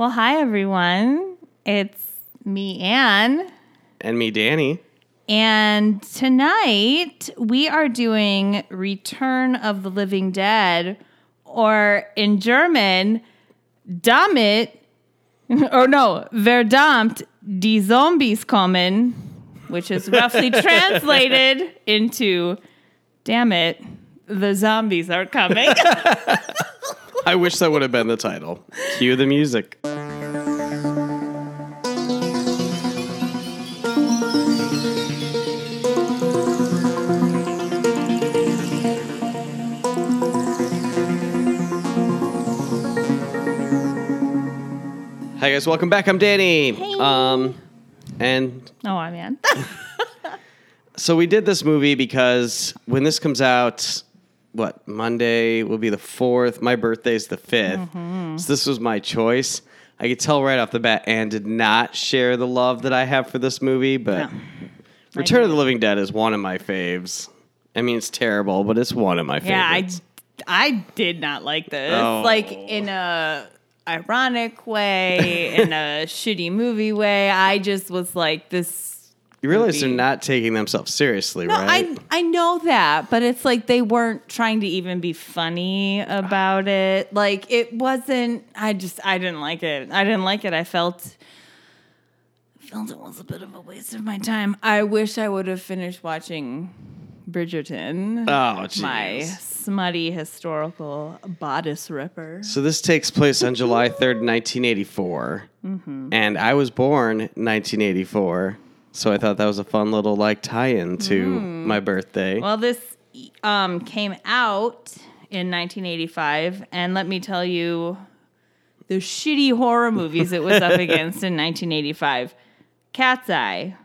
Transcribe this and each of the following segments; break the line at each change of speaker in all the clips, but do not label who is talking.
Well, hi everyone. It's me, Anne.
And me, Danny.
And tonight we are doing Return of the Living Dead, or in German, Damit, or no, Verdammt, die Zombies kommen, which is roughly translated into Damn it, the zombies are coming.
I wish that would have been the title. Cue the music. Hi guys, welcome back. I'm Danny.
Hey.
Um, and
oh, I'm Ann.
so we did this movie because when this comes out, what Monday will be the fourth. My birthday's the 5th mm-hmm. so this was my choice. I could tell right off the bat, Anne did not share the love that I have for this movie, but
No.
Return of the Living Dead is one of my faves. I mean, it's terrible, but it's one of my faves.
Yeah, I. I did not like this.
Oh.
Like in a ironic way, in a shitty movie way. I just was like this.
You realize they're not taking themselves seriously,
No,
right?
I I know that, but it's like they weren't trying to even be funny about it. Like it wasn't. I just I didn't like it. I didn't like it. I felt. Felt it was a bit of a waste of my time. I wish I would have finished watching Bridgerton.
oh, jeez.
my smutty historical bodice ripper.
So this takes place on July 3rd, 1984.
Mm-hmm.
And I was born 1984. So I thought that was a fun little like tie-in to my birthday.
Mm. Well, this um, came out in 1985, and let me tell you, the shitty horror movies it was up against in 1985: Cat's Eye,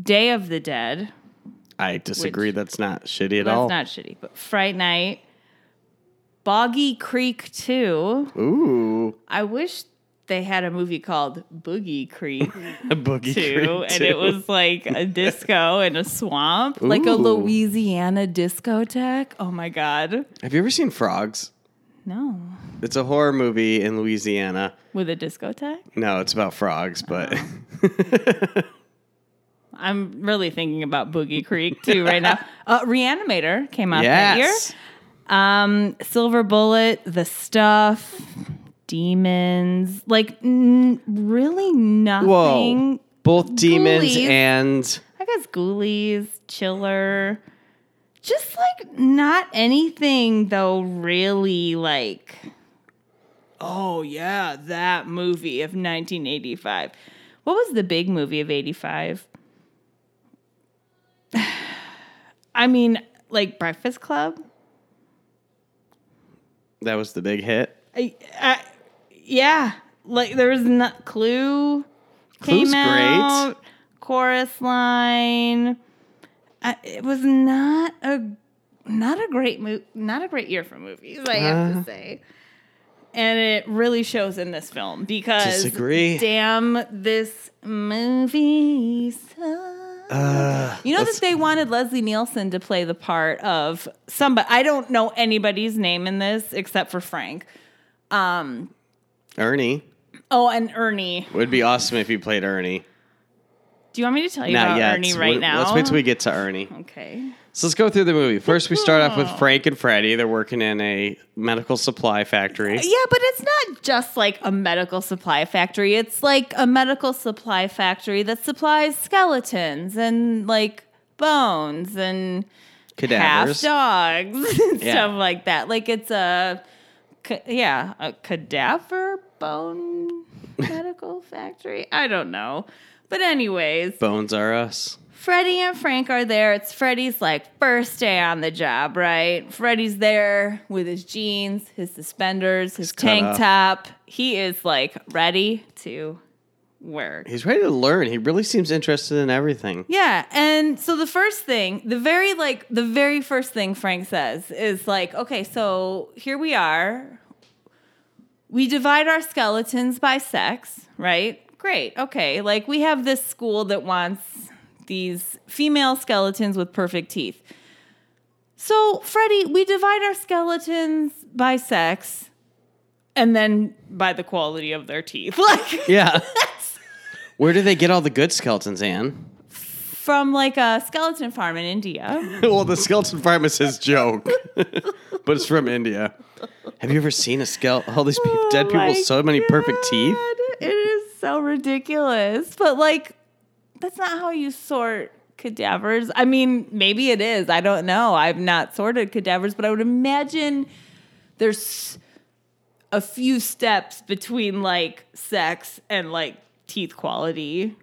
Day of the Dead.
I disagree.
which-
that's not shitty at
That's
all.
not shitty, but Fright Night, Boggy Creek 2.
Ooh,
I wish they had a movie called Boogie Creek.
boogie
too,
Creek
and
too.
it was like a disco in a swamp, like a Louisiana discotheque. Oh my god,
Have you ever seen Frogs?
no,
It's a horror movie in Louisiana.
with a discotheque.
No, it's about frogs, but
Uh-huh. I'm really thinking about Boogie Creek too right now. Uh, Reanimator came out that year. Um, Silver Bullet, The Stuff, Demons, like n- really nothing.
Whoa. Both demons
Ghoulies.
and
I guess Ghoulies, Chiller. Just like not anything though, really like, oh yeah, that movie of 1985. What was the big movie of 85? I mean, like Breakfast Club?
that was the big hit.
I, I, yeah, like there was not Clue came
Clue's great.
out, Chorus Line. I, it was not a not a great mo- not a great year for movies. I have
Uh.
to say. And it really shows in this film because
Disagree.
damn this movie sucks.
Uh,
You know that they wanted Leslie Nielsen to play the part of somebody. I don't know anybody's name in this except for Frank.
Ernie
Oh, and Ernie.
would be awesome if you played Ernie.
Do you want me to tell you
Not
about
yet.
Ernie right
Wait-
now?
Let's wait till we get to Ernie.
Okay.
So let's go through the movie. First, we start off with Frank and Freddie. They're working in a medical supply factory.
Uh, yeah, but it's not just like a medical supply factory. It's like a medical supply factory that supplies skeletons and like bones and half
Cadavers.
dogs and
Yeah.
stuff like that. Like it's a, ca- yeah, a cadaver bone medical factory. I don't know. But anyways,
Bones are us.
Freddie and Frank are there. It's Freddie's like first day on the job, right? Freddie's there with his jeans, his suspenders, his tank top. He is like ready to work.
He's ready to learn. He really seems interested in everything.
Yeah, and so the first thing, the very like the very first thing Frank says is like, okay, so here we are. We divide our skeletons by sex, right? Great. Okay. Like we have this school that wants these female skeletons with perfect teeth. So, Freddie, we divide our skeletons by sex. and then by the quality of their teeth. Like
Yeah. Where do they get all the good skeletons, Anne?
from like a skeleton farm in India.
well, the skeleton farm is his joke, but it's from India. Have you ever seen a skeleton? All these pe- oh dead people
Oh
with so many perfect teeth.
It is so ridiculous. But like that's not how you sort cadavers. I mean, maybe it is. I don't know. I've not sorted cadavers, but I would imagine there's a few steps between like sex and like teeth quality.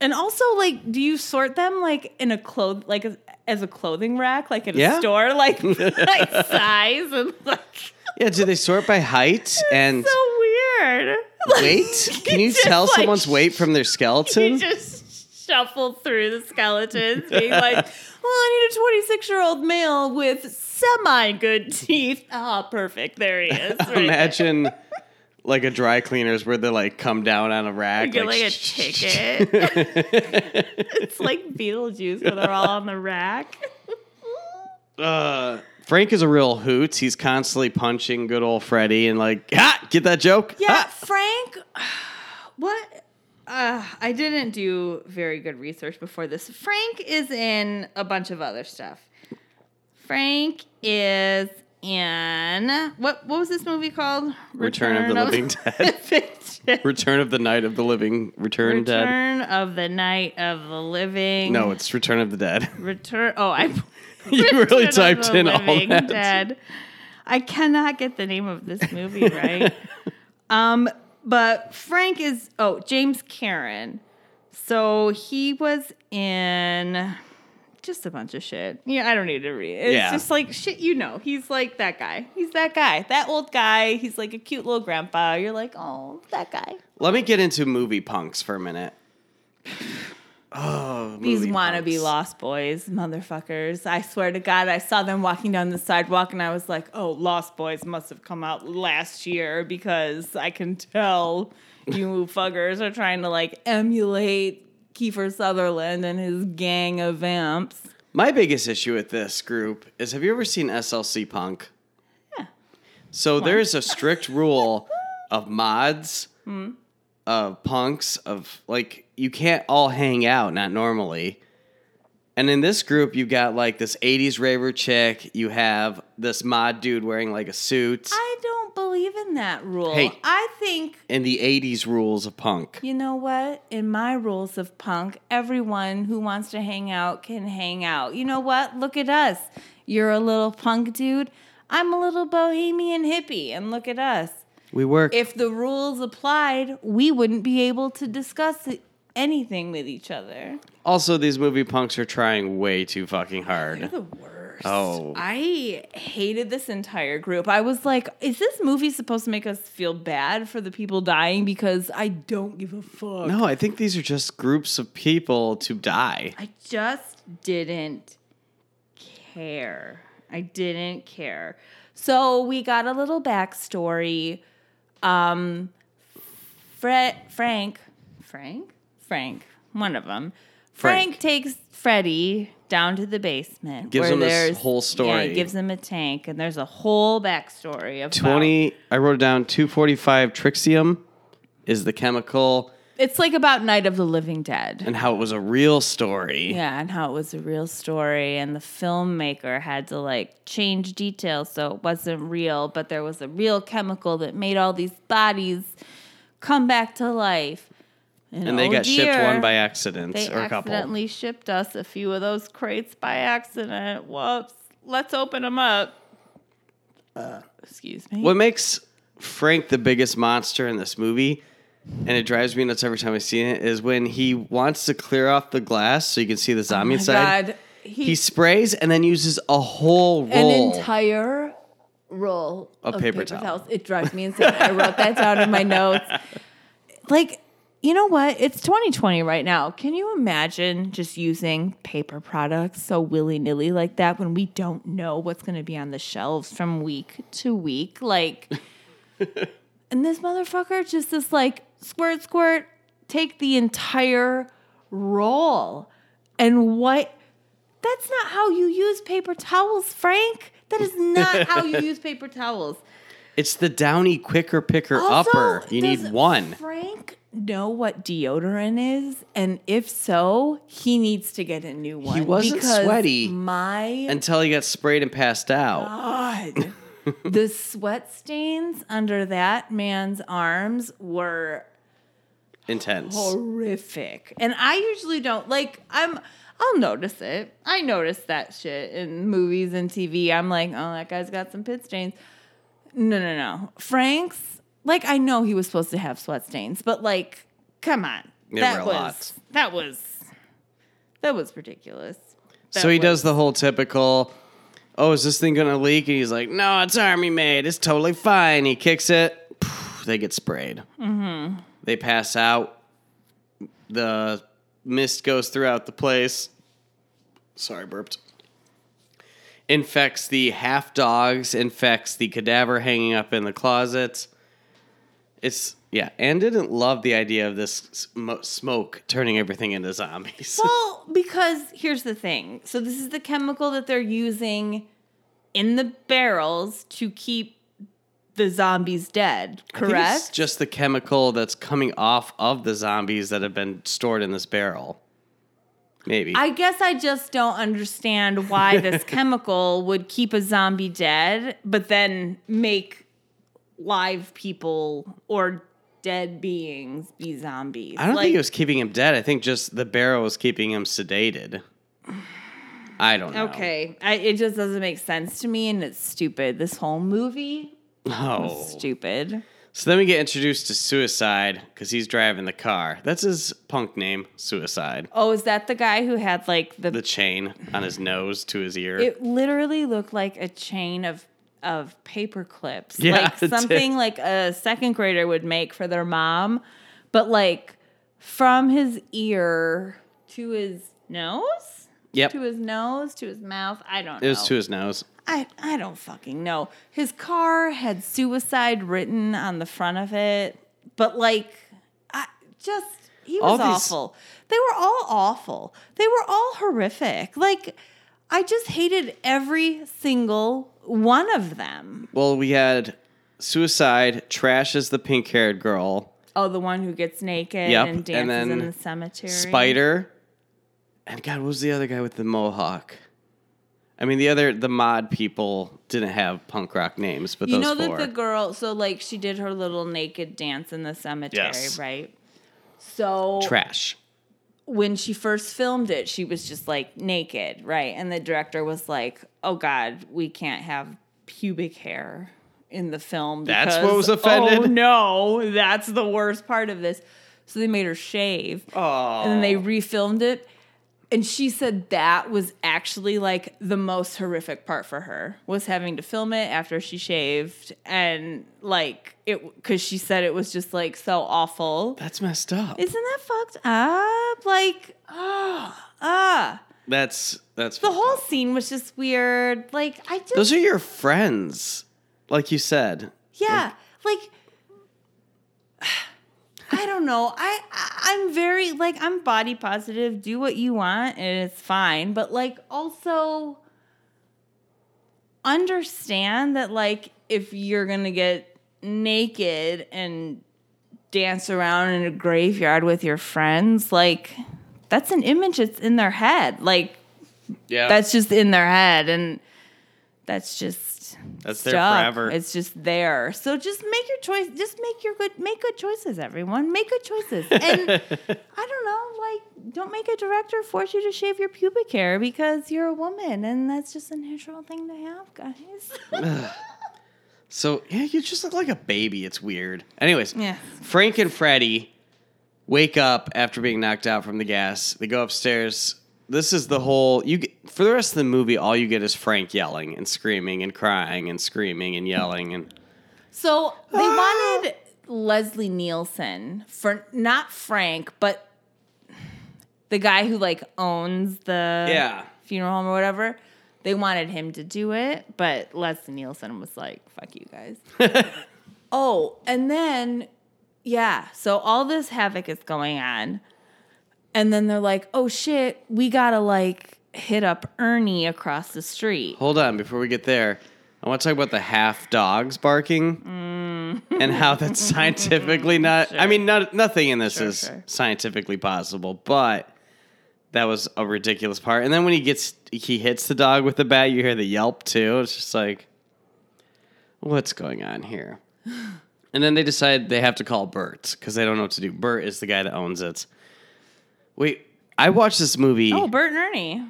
And also, like, do you sort them like in a cloth, like as, as a clothing rack, like at a
Yeah.
store, like, like size and like
Yeah, do they sort by height and
so weird.
weight? Can you tell
like,
someone's weight from their
You
skeleton?
just shuffle through the skeletons, being like, "Well, I need a 26 year old male with semi good teeth." Ah, perfect. There he is. right there.
Like a dry cleaners where they like come down on a rack.
You get like a
shh, shh.
ticket. it's like Beetlejuice, where they're all on the rack.
Uh, Frank is a real hoot. He's constantly punching good old Freddy and like, ah, get that joke?
Yeah,
Ah.
Frank. What? Uh, I didn't do very good research before this. Frank is in a bunch of other stuff. Frank is in what? What was this movie called?
Return of the Living Dead. Return of the Night of the Living. Return, Dead.
Return of the Night of the Living.
No, it's Return of the Dead.
Return. Oh, I.
You really typed in all that.
Dead. I cannot get the name of this movie right. um, but Frank is oh James Karen. So he was in just a bunch of shit. Yeah, I don't need to read. It's
Yeah.
just like shit. You know, he's like that guy. He's that guy. That old guy. He's like a cute little grandpa. You're like, oh, that guy.
Let me get into movie punks for a minute. Oh,
These wannabe
punks.
lost boys, motherfuckers. I swear to God, I saw them walking down the sidewalk and I was like, oh, Lost Boys must have come out last year because I can tell you fuckers are trying to like emulate Kiefer Sutherland and his gang of vamps.
My biggest issue with this group is have you ever seen SLC Punk?
Yeah.
So there's a strict rule of mods,
Hmm.
of punks, of like you can't all hang out, not normally. And in this group, you've got like this 80s raver chick. You have this mod dude wearing like a suit.
I don't believe in that rule.
Hey.
I think
in the 80s rules of punk.
You know what? In my rules of punk, everyone who wants to hang out can hang out. You know what? Look at us. You're a little punk dude. I'm a little bohemian hippie, and look at us.
We work.
If the rules applied, we wouldn't be able to discuss anything with each other.
also, these movie punks are trying way too fucking hard.
The worst.
Oh.
I hated this entire group. I was like, is this movie supposed to make us feel bad for the people dying? Because I don't give a fuck.
No, I think these are just groups of people to die.
I just didn't care. I didn't care. So we got a little backstory. Um, Fred, Frank, Frank, Frank, one of them. Frank,
Frank.
takes Freddie down to the basement.
Gives
where
him this whole story.
Yeah, he gives him a tank, and there's a whole backstory of
20, I wrote it down 245 trixium is the chemical
It's like about Night of the Living Dead.
and how it was a real story.
Yeah, and how it was a real story, and the filmmaker had to like change details so it wasn't real, but there was a real chemical that made all these bodies come back to life.
And they
oh
got shipped one by accident
They
or a couple.
accidentally shipped us a few of those crates by accident. Whoops. Let's open them up. excuse me.
What makes Frank the biggest monster in this movie, and it drives me nuts every time I see it, is when he wants to clear off the glass so you can see the oh zombie
Oh
inside.
God. He,
He sprays and then uses a whole roll.
an entire roll
Of
of,
paper
paper,
towel.
towels. It drives me insane. I wrote that down in my notes. Like, you know what? It's 2020 right now. Can you imagine just using paper products so willy nilly like that when we don't know what's going to be on the shelves from week to week? Like, and this motherfucker just is like squirt, squirt, take the entire roll. And what? That's not how you use paper towels, Frank. That is not how you use paper towels.
It's the Downy Quicker Picker
Also,
Upper. You need one.
Frank know what deodorant is? And if so, he needs to get a new one.
He
wasn't
sweaty
My
Until he got sprayed and passed out.
God. the sweat stains under that man's arms were
Intense.
horrific. And I usually don't like I'm I'll notice it. I notice that shit in movies and TV. I'm like, oh, that guy's got some pit stains. No, no, no. Frank's like I know he was supposed to have sweat stains, but like, come on.
There
that was
lot.
that was that was ridiculous.
So
That
he does the whole typical, oh, is this thing gonna leak? And he's like, no, it's army made. It's totally fine. He kicks it. They get sprayed. Mm-hmm. They pass out. The mist goes throughout the place. Sorry, burped. Infects the half dogs. Infects the cadaver hanging up in the closet. It's yeah, Anne didn't love the idea of this smoke turning everything into zombies.
Well, because here's the thing. So this is the chemical that they're using in the barrels to keep the zombies dead, correct?
It's just the chemical that's coming off of the zombies that have been stored in this barrel. Maybe.
I guess I just don't understand why this chemical would keep a zombie dead, but then make live people or dead beings be zombies.
I don't
Like,
think it was keeping him dead. I think just the barrel was keeping him sedated. I don't know.
Okay, I, it just doesn't make sense to me, and it's stupid. This whole movie
Oh.
stupid.
So then we get introduced to Suicide because he's driving the car. That's his punk name, Suicide.
Oh, is that the guy who had like the?
The chain on his nose to his ear.
it literally looked like a chain of of paper clips,
Yeah,
like
did.
something like a second grader would make for their mom, but like from his ear to his nose,
yep.
to his nose to his mouth. I don't. Know.
It was
know.
to his nose.
I I don't fucking know. His car had suicide written on the front of it, but like I just he was
these-
awful. They were all awful. They were all horrific. Like I just hated every single one of them.
Well, we had Suicide trashes the pink haired girl.
Oh, the one who gets naked
Yep,
and
and
dances
then
in the cemetery.
Spider. And God, what was the other guy with the mohawk? I mean, the other, the mod people didn't have punk rock names, but
You
those
know
four.
that the girl, so like she did her little naked dance in the cemetery,
Yes.
right? So
Trash.
When she first filmed it, she was just like naked, right? And the director was like, "Oh God, we can't have pubic hair in the film."
That's
because,
what was offended?
Oh no, that's the worst part of this. So they made her shave,
Oh.
and then they refilmed it. And she said that was actually like the most horrific part for her was having to film it after she shaved and like it because she said it was just like so awful.
That's messed up.
Isn't that fucked up? Like, ah, ah.
That's that's
The whole scene was just weird. Like, I just,
Those are your friends, like you said.
yeah, like, I don't know. I, I I'm very like I'm body positive. Do what you want, and it's fine. But like, also understand that like if you're gonna get naked and dance around in a graveyard with your friends, like that's an image that's in their head. Like
Yeah,
that's just in their head and that's just
That's there
stuck.
forever.
it's just there so just make your choice just make your good make good choices everyone make good choices and i don't know like don't make a director force you to shave your pubic hair because you're a woman and that's just a natural thing to have guys
so yeah, you just look like a baby. It's weird. Anyways,
Yeah.
Frank and Freddie wake up after being knocked out from the gas. They go upstairs. This is the whole you get, for the rest of the movie. All you get is Frank yelling and screaming and crying and screaming and yelling and
So they ah. wanted Leslie Nielsen for not Frank, but the guy who like owns the
Yeah.
funeral home or whatever. They wanted him to do it, but Leslie Nielsen was like, "Fuck you guys." oh, and then yeah, so all this havoc is going on, and then they're like, "Oh shit, we gotta like hit up Ernie across the street."
Hold on, before we get there, I want to talk about the half dogs barking
Mm.
and how that's scientifically not. I mean, not, nothing in this
Sure,
is
sure.
scientifically possible, but that was a ridiculous part. And then when he gets, he hits the dog with the bat, you hear the yelp too. It's just like, what's going on here? And then they decide they have to call Bert because they don't know what to do. Bert is the guy that owns it. Wait, I watched this movie.
Oh, Bert and Ernie.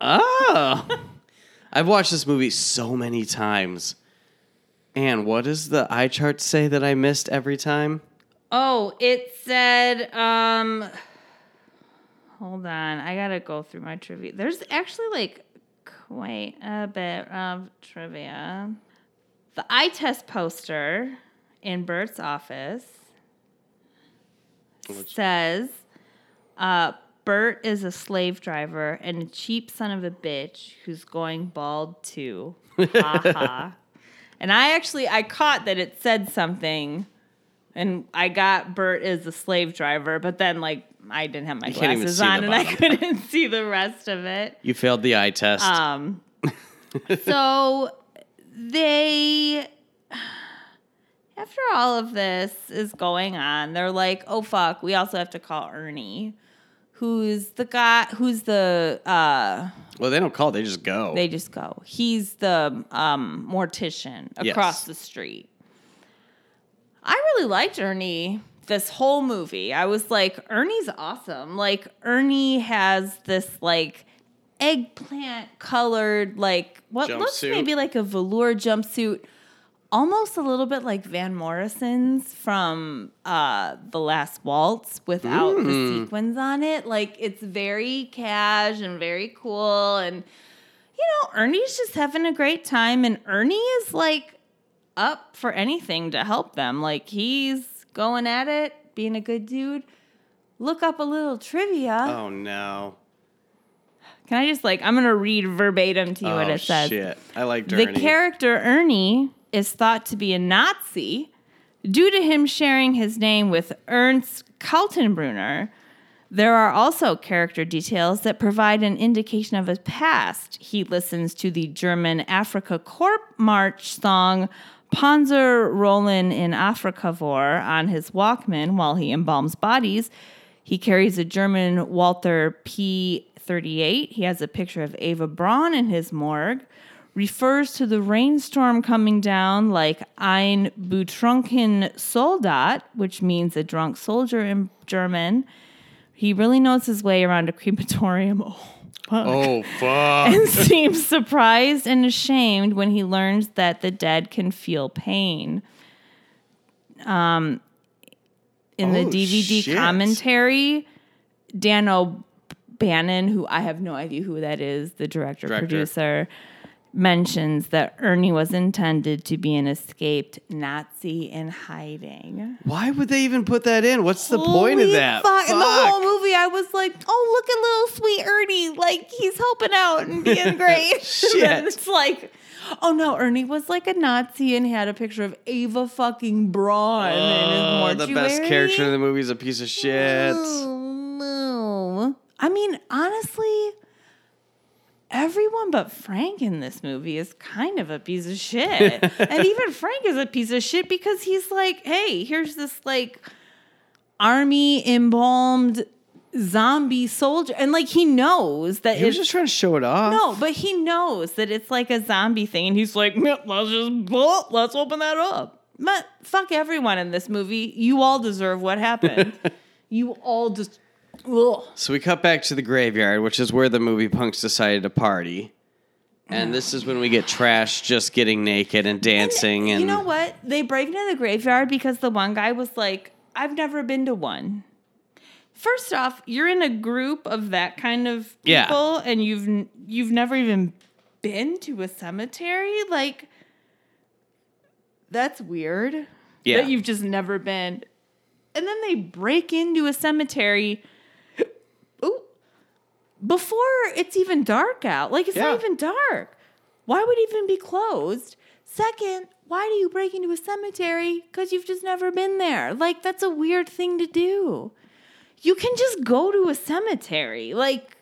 Oh. I've watched this movie so many times. And what does the eye chart say that I missed every time?
Oh, it said, um, hold on. I gotta go through my trivia. There's actually like quite a bit of trivia. The eye test poster in Bert's office says, uh, Bert is a slave driver and a cheap son of a bitch who's going bald too. Ha ha. And I actually I caught that it said something and I got Bert is a slave driver, but then like I didn't have my
You
glasses on and I couldn't see the rest of it.
You failed the eye test.
Um so they after all of this is going on, they're like, "Oh fuck, we also have to call Ernie." Who's the guy who's the uh
well, they don't call, they just go.
they just go. He's the um, mortician across
Yes.
the street. I really liked Ernie this whole movie. I was like, Ernie's awesome. Like Ernie has this like eggplant colored like what looks maybe like a velour jumpsuit almost a little bit like Van Morrison's from uh The Last Waltz without the
Mm.
sequins on it. Like it's very cash and very cool and you know, Ernie's just having a great time and Ernie is like up for anything to help them. Like he's going at it, being a good dude. Look up a little trivia.
oh, no.
Can I just like I'm gonna read verbatim to you
Oh,
what it says.
shit. I like
The
Ernie.
character Ernie is thought to be a Nazi due to him sharing his name with Ernst Kaltenbrunner. There are also character details that provide an indication of his past. He listens to the German Afrika Korps March song Panzer Rollen in Afrika Vor on his Walkman while he embalms bodies. He carries a German Walther P38. He has a picture of Ava Braun in his morgue. Refers to the rainstorm coming down like ein betrunken Soldat, which means a drunk soldier in German. He really knows his way around a crematorium. Oh, fuck
Oh, fuck.
and seems surprised and ashamed when he learns that the dead can feel pain. Um, in the
Oh,
DVD
shit.
commentary, Dan O'Bannon, who I have no idea who that is, the director,
Director.
producer, mentions that Ernie was intended to be an escaped Nazi in hiding.
Why would they even put that in? What's the point of that?
Fuck. In the whole movie, I was like, "Oh, look at little sweet Ernie! Like he's helping out and being great." And
Shit.
then it's like, oh no, Ernie was like a Nazi and had a picture of Ava fucking Braun in his
Oh,
mortuary.
the best character in the movie is a piece of shit.
Oh no! I mean, honestly. Everyone but Frank in this movie is kind of a piece of shit. and even Frank is a piece of shit because he's like, hey, here's this like army embalmed zombie soldier. And like he knows that
He was just trying to show it off.
no, but he knows that it's like a zombie thing, and he's like, let's just let's open that up. But fuck everyone in this movie. You all deserve what happened. you all just. Ugh.
So we cut back to the graveyard, which is where the movie punks decided to party. And this is when we get trashed just getting naked and dancing and,
you know what? They break into the graveyard because the one guy was like, "I've never been to one." First off, you're in a group of that kind of
Yeah.
people, and you've you've never even been to a cemetery. Like, that's weird.
Yeah.
that you've just never been. And then they break into a cemetery. Before it's even dark out. Like it's
Yeah.
not even dark. Why would it even be closed? Second, why do you break into a cemetery? Because you've just never been there. Like that's a weird thing to do. You can just go to a cemetery. Like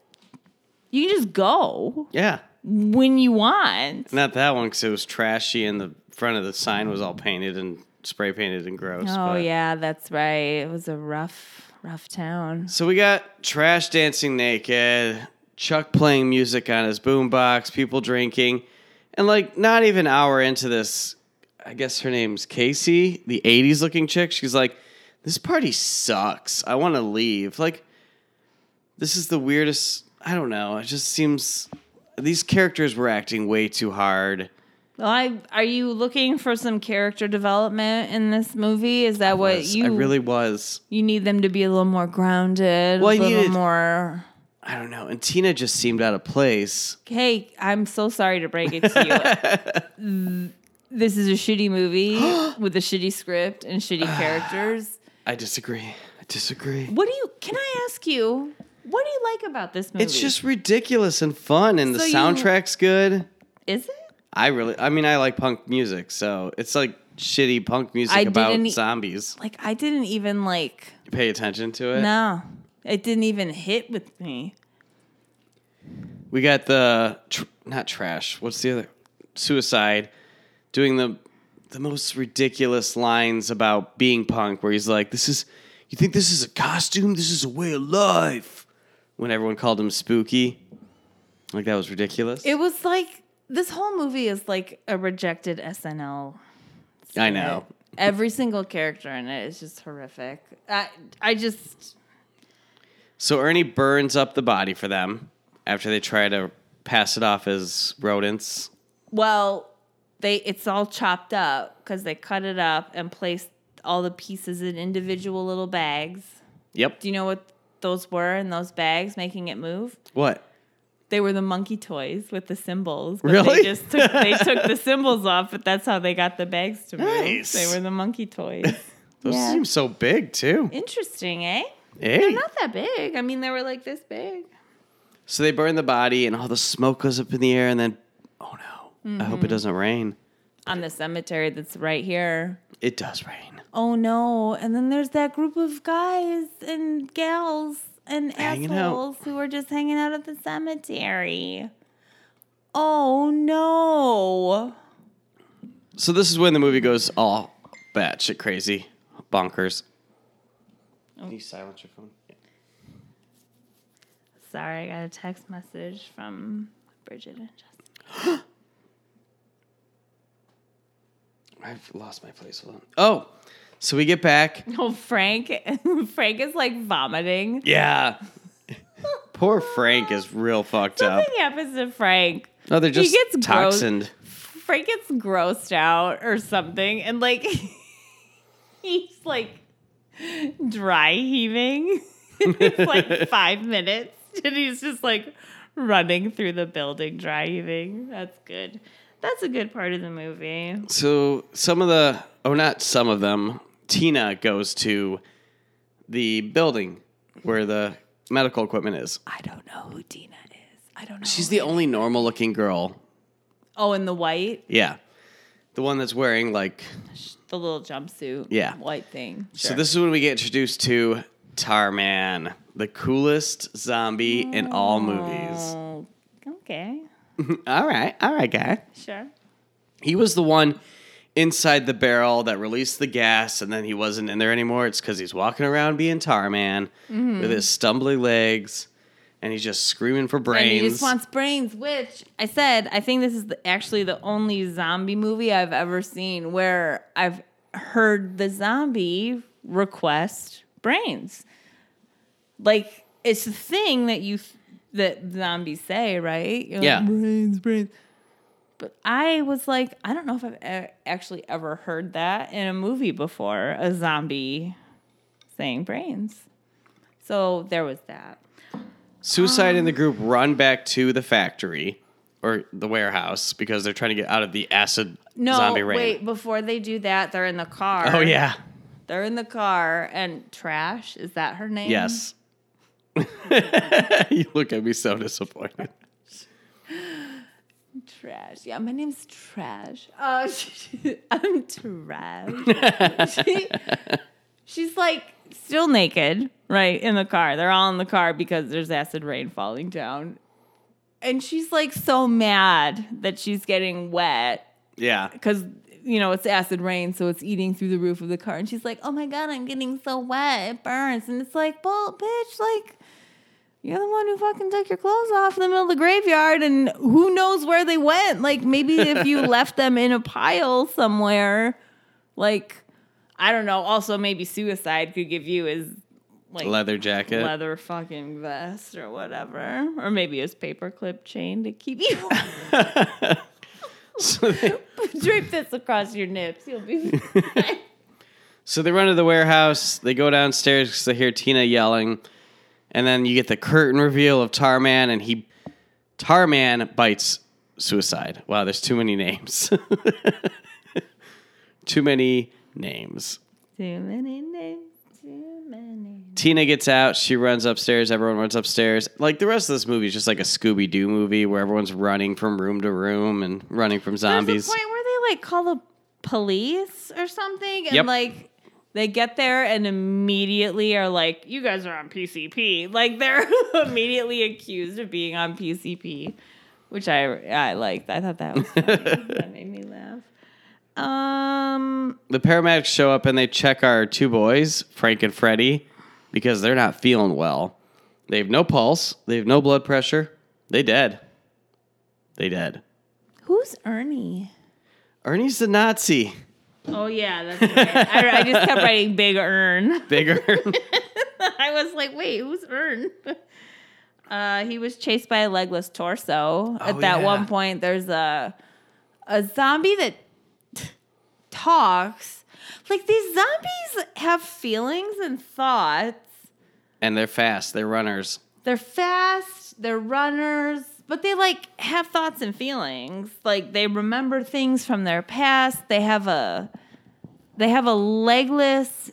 you can just go.
Yeah.
when you want.
Not that one because it was trashy and the front of the sign was all painted and spray painted and gross.
Oh
but-
yeah, that's right. It was a rough, rough town.
So we got Trash dancing naked, Chuck playing music on his boombox, people drinking, and like not even an hour into this, I guess her name's Casey, the '80s looking chick. She's like, "This party sucks. I want to leave." Like, this is the weirdest. I don't know. It just seems these characters were acting way too hard.
Well, I, are you looking for some character development in this movie? Is that what
Was-
you
I really was.
you need them to be a little more grounded,
Well, I
a little
needed-
more?
I don't know. And Tina just seemed out of place.
Hey, I'm so sorry to break it to you. this is a shitty movie with a shitty script and shitty characters.
I disagree. I disagree.
What do you? Can I ask you? What do you like about this movie?
It's just ridiculous and fun, and the
So you-
soundtrack's good.
is it?
I really, I mean, I like punk music, so it's like shitty punk music
I
about
didn't
zombies.
Like I didn't even like.
You pay attention to it.
No, it didn't even hit with me.
We got the tr- not trash. What's the other? Suicide, doing the the most ridiculous lines about being punk, where he's like, "This is, you think this is a costume? This is a way of life." When everyone called him spooky, like that was ridiculous.
It was like this whole movie is like a rejected SNL.
I know.
Every single character in it is just horrific. I I just
So Ernie burns up the body for them after they try to pass it off as rodents.
well, they it's all chopped up because they cut it up and placed all the pieces in individual little bags.
Yep.
Do you know what those were in those bags making it move?
What?
They were the monkey toys with the cymbals. but
Really?
They just took they took the cymbals off, but that's how they got the bags to move.
Nice.
They were the monkey toys.
Those
Yeah.
seem so big too.
Interesting, eh?
Hey.
They're not that big. I mean, they were like this big.
So they burn the body and all the smoke goes up in the air and then oh no. I hope
Mm-hmm.
it doesn't rain.
On the cemetery that's right here.
It does rain.
Oh no. And then there's that group of guys and gals and
Hanging out.
assholes who are just hanging out at the cemetery. Oh no.
So this is when the movie goes all batshit crazy, bonkers. Oh. Can you silence your phone?
Sorry, I got a text message from Bridget and Justin.
I've lost my place. Hold on. Oh, so we get back.
Oh, Frank. Frank is like vomiting.
Yeah. Poor Frank is real fucked up.
Something happens to Frank.
Oh, they're
He
just
gets gross.
toxined.
Frank gets grossed out or something, and like he's like dry heaving. it's like five minutes, and he's just like running through the building, dry heaving. That's good. That's a good part of the movie.
So some of the, oh, not some of them. Tina goes to the building where the medical equipment is.
I don't know who Dina is. I don't know.
She's the only normal-looking girl.
oh, in the white,
Yeah, the one that's wearing like.
the little jumpsuit,
Yeah.
white thing.
So
Sure.
this is when we get introduced to Tarman, the coolest zombie in all movies.
Oh, okay,
all right, all right, guy.
sure.
He was the one inside the barrel that released the gas, and then he wasn't in there anymore. It's because he's walking around being Tarman mm-hmm. with his stumbly legs, and he's just screaming for brains.
And he just wants brains, which I said, I think this is the, actually the only zombie movie I've ever seen where I've heard the zombie request brains. Like, it's the thing that you, that zombies say, right? You're like,
Yeah.
brains, brains. But I was like, I don't know if I've actually ever heard that in a movie before, a zombie saying brains. So there was that.
Suicide and the um, group run back to the factory or the warehouse because they're trying to get out of the acid
No,
zombie rain.
wait. Before they do that, they're in the car.
Oh yeah.
they're in the car, and Trash is that her name?
Yes. you look at me so disappointed.
Trash. Yeah, my name's Trash. Uh, I'm Trash. she, she's like still naked, right in the car. They're all in the car because there's acid rain falling down, and she's like so mad that she's getting wet
Yeah.
because you know it's acid rain, so it's eating through the roof of the car. And she's like, "Oh my god, I'm getting so wet, it burns." And it's like, "Well, bitch, like." You're the one who fucking took your clothes off in the middle of the graveyard, and who knows where they went? Like, maybe if you left them in a pile somewhere, like, I don't know. Also, maybe suicide could give you his like
Leather jacket.
leather fucking vest or whatever, or maybe his paperclip chain to keep you
So they,
drape this across your nips. You'll be
so they run to the warehouse. They go downstairs because they hear Tina yelling. And then you get the curtain reveal of Tarman, and he. Tarman bites suicide. Wow, there's too many names. too many names.
too many names, too many.
Tina gets out. She runs upstairs. Everyone runs upstairs. Like the rest of this movie is just like a Scooby Doo movie where everyone's running from room to room and running from zombies.
There's a point where they like call the police or something, and
Yep.
like they get there and immediately are like, "You guys are on PCP." Like they're immediately accused of being on PCP, which I I liked. I thought that was funny. that made me laugh. Um,
the paramedics show up and they check our two boys, Frank and Freddie, because they're not feeling well. They have no pulse. They have no blood pressure. They dead. They dead.
who's Ernie?
Ernie's the Nazi.
Oh yeah, that's right. I, I just kept writing Big Earn.
Bigger.
I was like, wait, who's Earn? Uh, he was chased by a legless torso. At
Oh,
that
yeah.
one point, there's a a zombie that talks. Like these zombies have feelings and thoughts.
and they're fast. They're runners.
They're fast. They're runners, but they like have thoughts and feelings. Like they remember things from their past. They have a they have a legless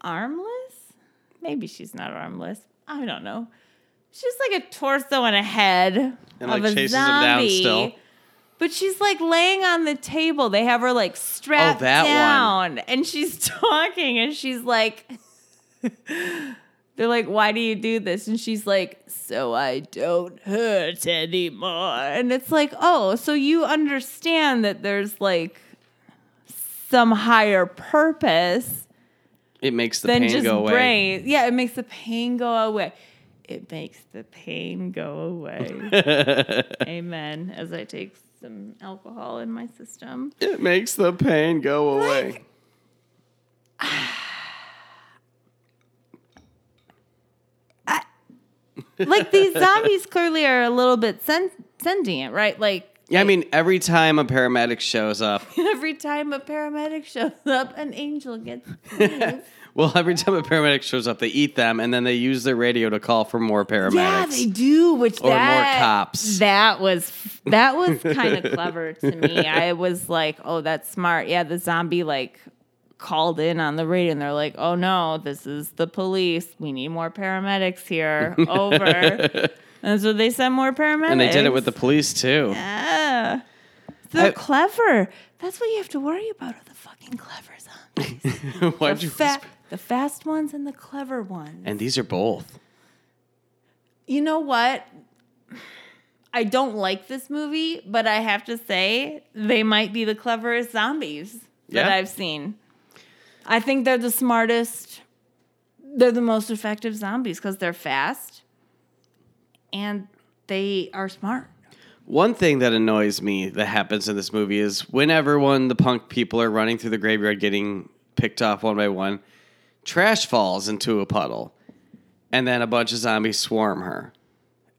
armless? Maybe she's not armless. I don't know. She's like a torso and a head
And,
of
like,
a
down
zombie.
still.
But she's like laying on the table. They have her like strapped
Oh, that one.
down, and she's talking, and she's like, "They're like, why do you do this?" And she's like, "So I don't hurt anymore." And it's like, oh, so you understand that there's like some higher purpose
It makes the pain go away.
brain. Yeah, it makes the pain go away. It makes the pain go away. Amen. As I take some alcohol in my system.
It makes the pain go away.
Like these zombies clearly are a little bit sen- sentient, right? Like
Yeah, I mean, every time a paramedic shows up,
every time a paramedic shows up, an angel gets
well, every time a paramedic shows up, they eat them and then they use their radio to call for more paramedics.
Yeah, they do. Which
Or more cops.
That was that was kind of clever to me. I was like, oh, that's smart. Yeah, the zombie like called in on the radio, and they're like, oh no, this is the police. We need more paramedics here. Over. and so they sent more paramedics.
And they did it with the police too.
Yeah. They're
I-
clever. That's what you have to worry about are the fucking clever zombies.
Why'd
the,
you
fa- the fast ones and the clever ones.
And these are both.
You know what? I don't like this movie, but I have to say they might be the cleverest zombies that
Yeah?
I've seen. I think they're the smartest. They're the most effective zombies because they're fast and they are smart.
One thing that annoys me that happens in this movie is whenever one the punk people are running through the graveyard getting picked off one by one, trash falls into a puddle. And then a bunch of zombies swarm her.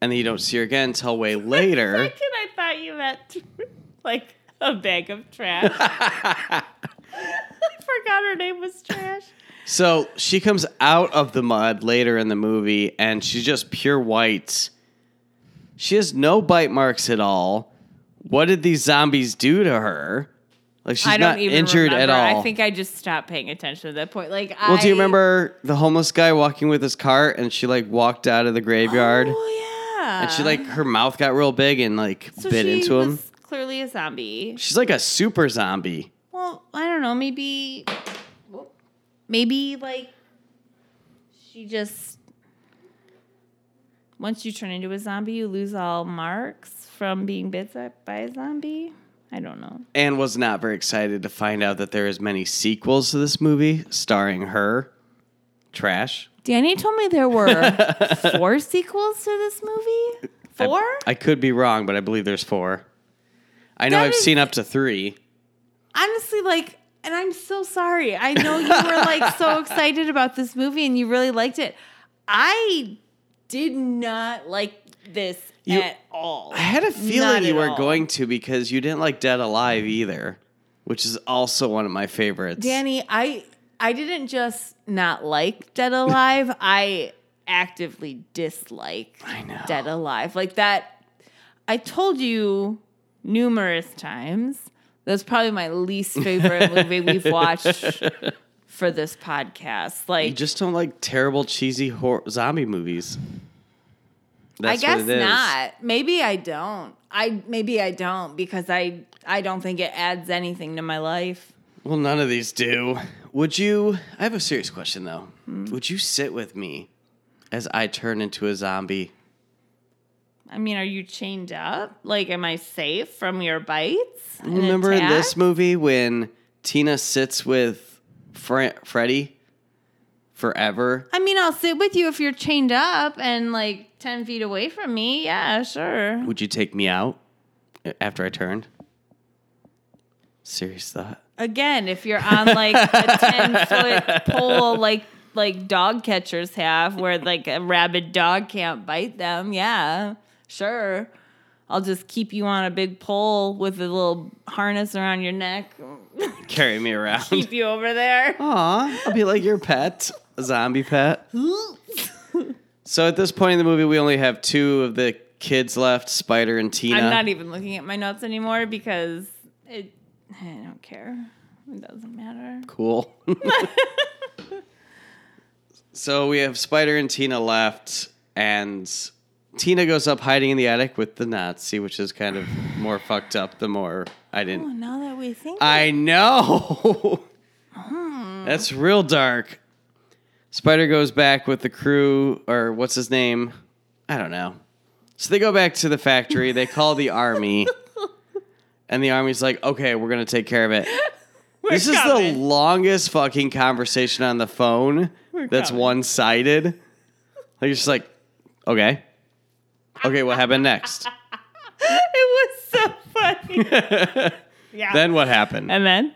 And then you don't see her again until way later.
Second, I thought you meant like a bag of trash. I forgot her name was Trash.
So she comes out of the mud later in the movie and she's just pure white. She has no bite marks at all. What did these zombies do to her? Like she's
I don't
not
even
injured
remember.
at all.
I think I just stopped paying attention at that point. Like,
well, do you remember the homeless guy walking with his cart and she like walked out of the graveyard
Oh yeah.
and she like her mouth got real big and like
so
bit into him?
clearly a zombie.
She's like a super zombie.
Well, I don't know. Maybe, maybe like she just once you turn into a zombie, you lose all marks from being bit by a zombie. I don't know.
And was not very excited to find out that there is many sequels to this movie starring her. Trash.
Danny told me there were four sequels to this movie.
I-
Four?
I, could be wrong, but I believe there's four. I know
That
I've
is-
seen up to three.
Honestly, like, and I'm so sorry. I know you were like so excited about this movie and you really liked it. I did not like this
You-
at all.
I had a
Not
feeling you were
all.
going to because you didn't like Dead Alive either, which is also one of my favorites.
Danny, I I didn't just not like Dead Alive. I actively dislike
I.
Dead Alive. Like that I told you numerous times. That's probably my least favorite movie we've watched for this podcast. Like, you
just don't like terrible, cheesy hor- zombie movies. That's
I guess
what it is.
not. Maybe I don't. I maybe I don't because I I don't think it adds anything to my life.
Well, none of these do. Would you? I have a serious question though.
Hmm.
Would you sit with me as I turn into a zombie?
I mean, are you chained up? Like, am I safe from your bites?
Remember in this movie when Tina sits with Fre- Freddy forever?
I mean, I'll sit with you if you're chained up and like 10 feet away from me. Yeah, sure.
Would you take me out after I turned? Serious thought.
Again, if you're on like a 10 foot pole, like, like dog catchers have, where like a rabid dog can't bite them, yeah, sure. I'll just keep you on a big pole with a little harness around your neck,
Carry me around.
keep you over there.
Aw, I'll be like your pet, a zombie pet. So at this point in the movie, we only have two of the kids left, Spider and Tina.
I'm not even looking at my notes anymore because it. I don't care. It doesn't matter.
cool. so we have Spider and Tina left, and Tina goes up hiding in the attic with the Nazi, which is kind of more fucked up. The more I didn't.
Oh, now that we think,
I know. Hmm. That's real dark. Spider goes back with the crew, or what's his name? I don't know. So they go back to the factory. They call the army, and the army's like, "Okay, we're gonna take care of it."
We're
this is the longest fucking conversation on the phone. that's one sided. Like you're just like, okay, okay, what happened next?
it was so funny. yeah.
then what happened?
and then,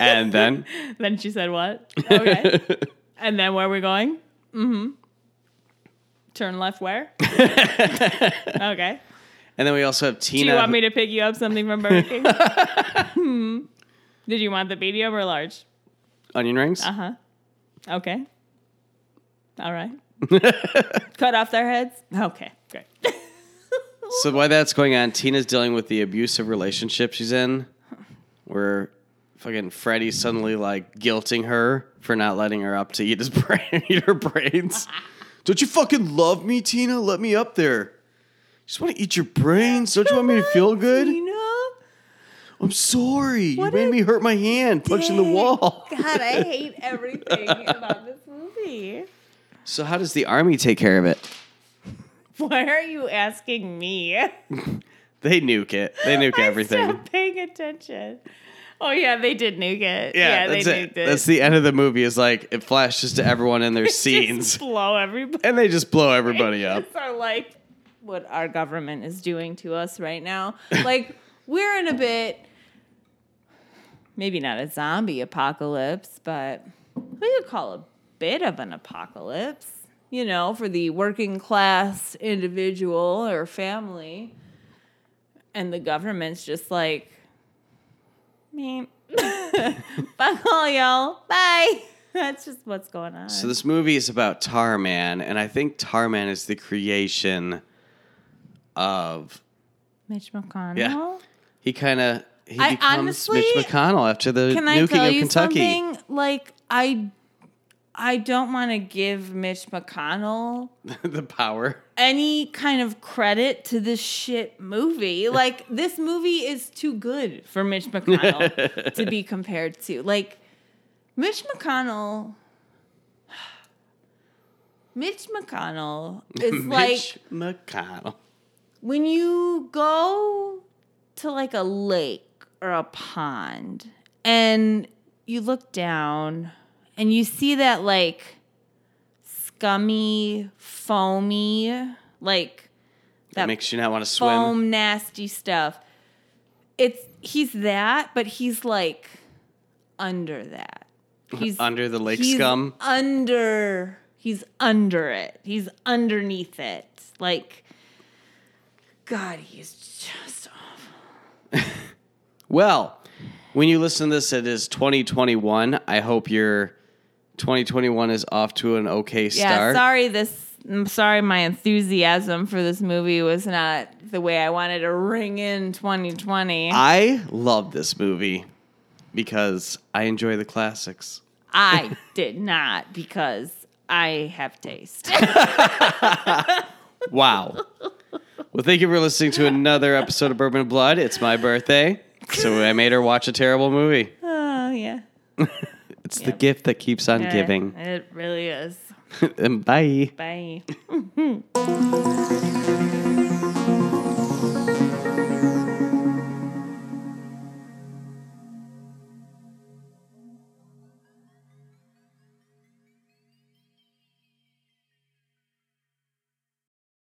And then
then she said what? Okay. and then where are we going? Mm-hmm. Turn left where? okay.
and then we also have Tina.
Do you want me to pick you up something from Burger King? hmm. Did you want the medium or large?
onion rings.
Uh huh. Okay. All right. Cut off their heads. Okay. Great.
So while that's going on, Tina's dealing with the abusive relationship she's in, where fucking Freddy's suddenly like guilting her for not letting her up to eat his brain, eat her brains. Don't you fucking love me, Tina? Let me up there. Just want to eat your brains. Don't you want me to feel good?
Tina?
I'm sorry. You made me hurt my hand punching the wall.
God, I hate everything about this movie.
So how does the army take care of it?
Why are you asking me?
They nuke it. They nuke everything.
stopped paying attention. Oh yeah, they did nuke it.
Yeah,
they
that's
nuked
it.
it.
That's the end of the movie. Is like it flashes to everyone in their
Just
scenes,
blow everybody.
and they just blow everybody up.
It's are like what our government is doing to us right now. Like we're in a bit, maybe not a zombie apocalypse, but we could call a bit of an apocalypse. You know, for the working class individual or family, and the government's just like, me, fuck all y'all, bye. That's just what's going on.
So this movie is about Tarman, and I think Tarman is the creation of
Mitch McConnell.
Yeah. he kind of he
I
becomes
honestly-
Mitch McConnell after the
Can I
nuking
tell
of
you
Kentucky.
something? Like I, I don't want to give Mitch McConnell
the power.
any kind of credit to this shit movie. Like this movie is too good for Mitch McConnell to be compared to. Like Mitch McConnell. Mitch McConnell is like
Mitch McConnell.
when you go to like a lake or a pond and you look down and you see that like scummy, foamy, like
That makes you not want to swim.
foam nasty stuff. It's he's that, but he's like under that. Uh-huh. He's
Under the lake
he's
scum.
Under he's under it. He's underneath it. Like God, he's just awful.
Well, when you listen to this, it is 2021. I hope your 2021 is off to an okay start.
Yeah, sorry this I'm sorry my enthusiasm for this movie was not the way I wanted to ring in 2020.
I love this movie because I enjoy the classics.
I did not because I have taste.
Wow. well, thank you for listening to another episode of Bourbon and Blood. It's my birthday, so I made her watch a terrible movie.
oh yeah.
It's yep. the gift that keeps on
yeah,
giving.
It really is.
And Bye.
Bye.